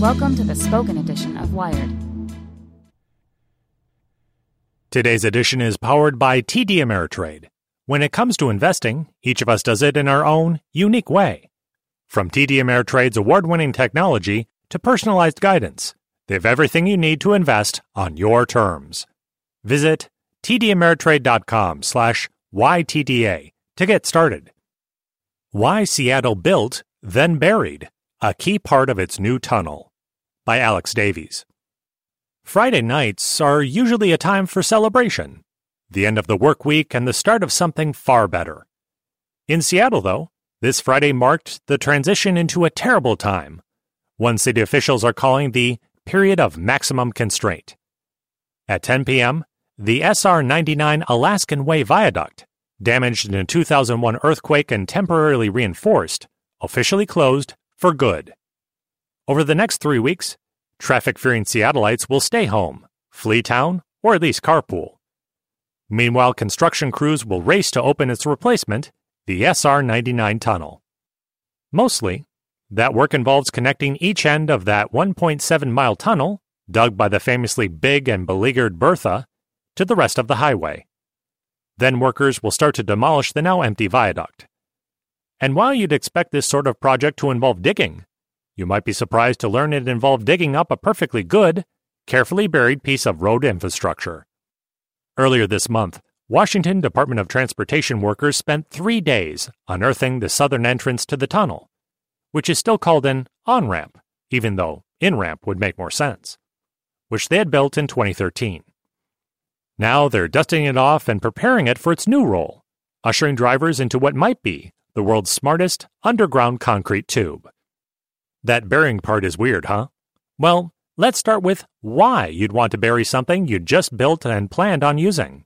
Welcome to the spoken edition of Wired. Today's edition is powered by TD Ameritrade. When it comes to investing, each of us does it in our own, unique way. From TD Ameritrade's award winning technology to personalized guidance, they have everything you need to invest on your terms. Visit tdameritrade.com slash YTDA to get started. Why Seattle Built, Then Buried, a Key Part of Its New Tunnel by Alex Davies. Friday nights are usually a time for celebration, the end of the work week and the start of something far better. In Seattle, though, this Friday marked the transition into a terrible time, one city officials are calling the period of maximum constraint. At 10 p.m., the SR 99 Alaskan Way Viaduct, damaged in a 2001 earthquake and temporarily reinforced, officially closed for good. Over the next three weeks, traffic fearing Seattleites will stay home, flee town, or at least carpool. Meanwhile, construction crews will race to open its replacement, the SR 99 tunnel. Mostly, that work involves connecting each end of that 1.7 mile tunnel, dug by the famously big and beleaguered Bertha, to the rest of the highway. Then workers will start to demolish the now empty viaduct. And while you'd expect this sort of project to involve digging, you might be surprised to learn it involved digging up a perfectly good, carefully buried piece of road infrastructure. Earlier this month, Washington Department of Transportation workers spent three days unearthing the southern entrance to the tunnel, which is still called an on ramp, even though in ramp would make more sense, which they had built in 2013. Now they're dusting it off and preparing it for its new role, ushering drivers into what might be the world's smartest underground concrete tube. That burying part is weird, huh? Well, let's start with why you'd want to bury something you just built and planned on using.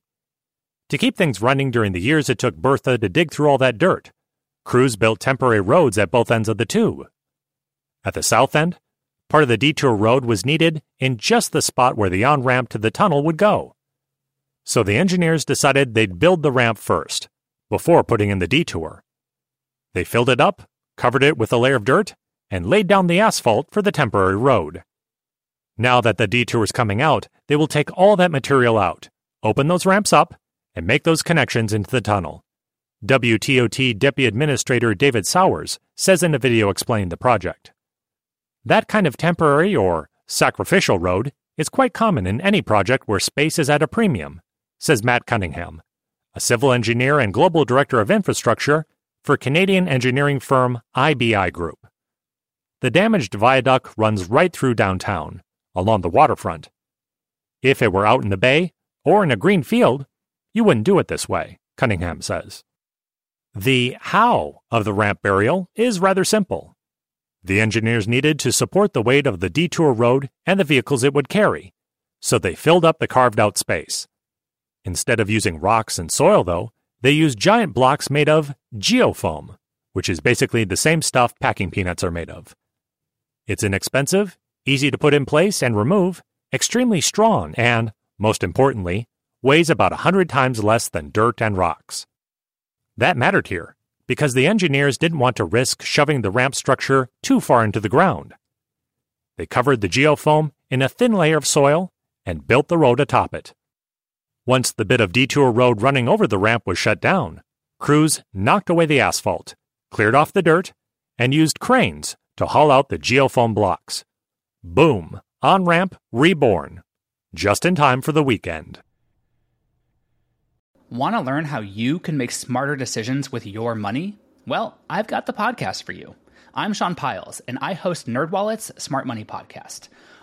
To keep things running during the years it took Bertha to dig through all that dirt, crews built temporary roads at both ends of the tube. At the south end, part of the detour road was needed in just the spot where the on ramp to the tunnel would go. So the engineers decided they'd build the ramp first, before putting in the detour. They filled it up, covered it with a layer of dirt, and laid down the asphalt for the temporary road. Now that the detour is coming out, they will take all that material out, open those ramps up, and make those connections into the tunnel. WSDOT Deputy Administrator David Sowers says in a video explaining the project. That kind of temporary or sacrificial road is quite common in any project where space is at a premium, says Matt Cunningham, a civil engineer and global director of infrastructure for Canadian engineering firm IBI Group. The damaged viaduct runs right through downtown, along the waterfront. If it were out in the bay or in a green field, you wouldn't do it this way, Cunningham says. The how of the ramp burial is rather simple. The engineers needed to support the weight of the detour road and the vehicles it would carry, so they filled up the carved out space. Instead of using rocks and soil, though, they use giant blocks made of geofoam, which is basically the same stuff packing peanuts are made of. It's inexpensive, easy to put in place and remove, extremely strong, and, most importantly, weighs about a hundred times less than dirt and rocks. That mattered here, because the engineers didn't want to risk shoving the ramp structure too far into the ground. They covered the geofoam in a thin layer of soil and built the road atop it. Once the bit of detour road running over the ramp was shut down, crews knocked away the asphalt, cleared off the dirt, and used cranes to haul out the geofoam blocks. Boom! On ramp reborn. Just in time for the weekend. Want to learn how you can make smarter decisions with your money? Well, I've got the podcast for you. I'm Sean Pyles, and I host NerdWallet's Smart Money Podcast.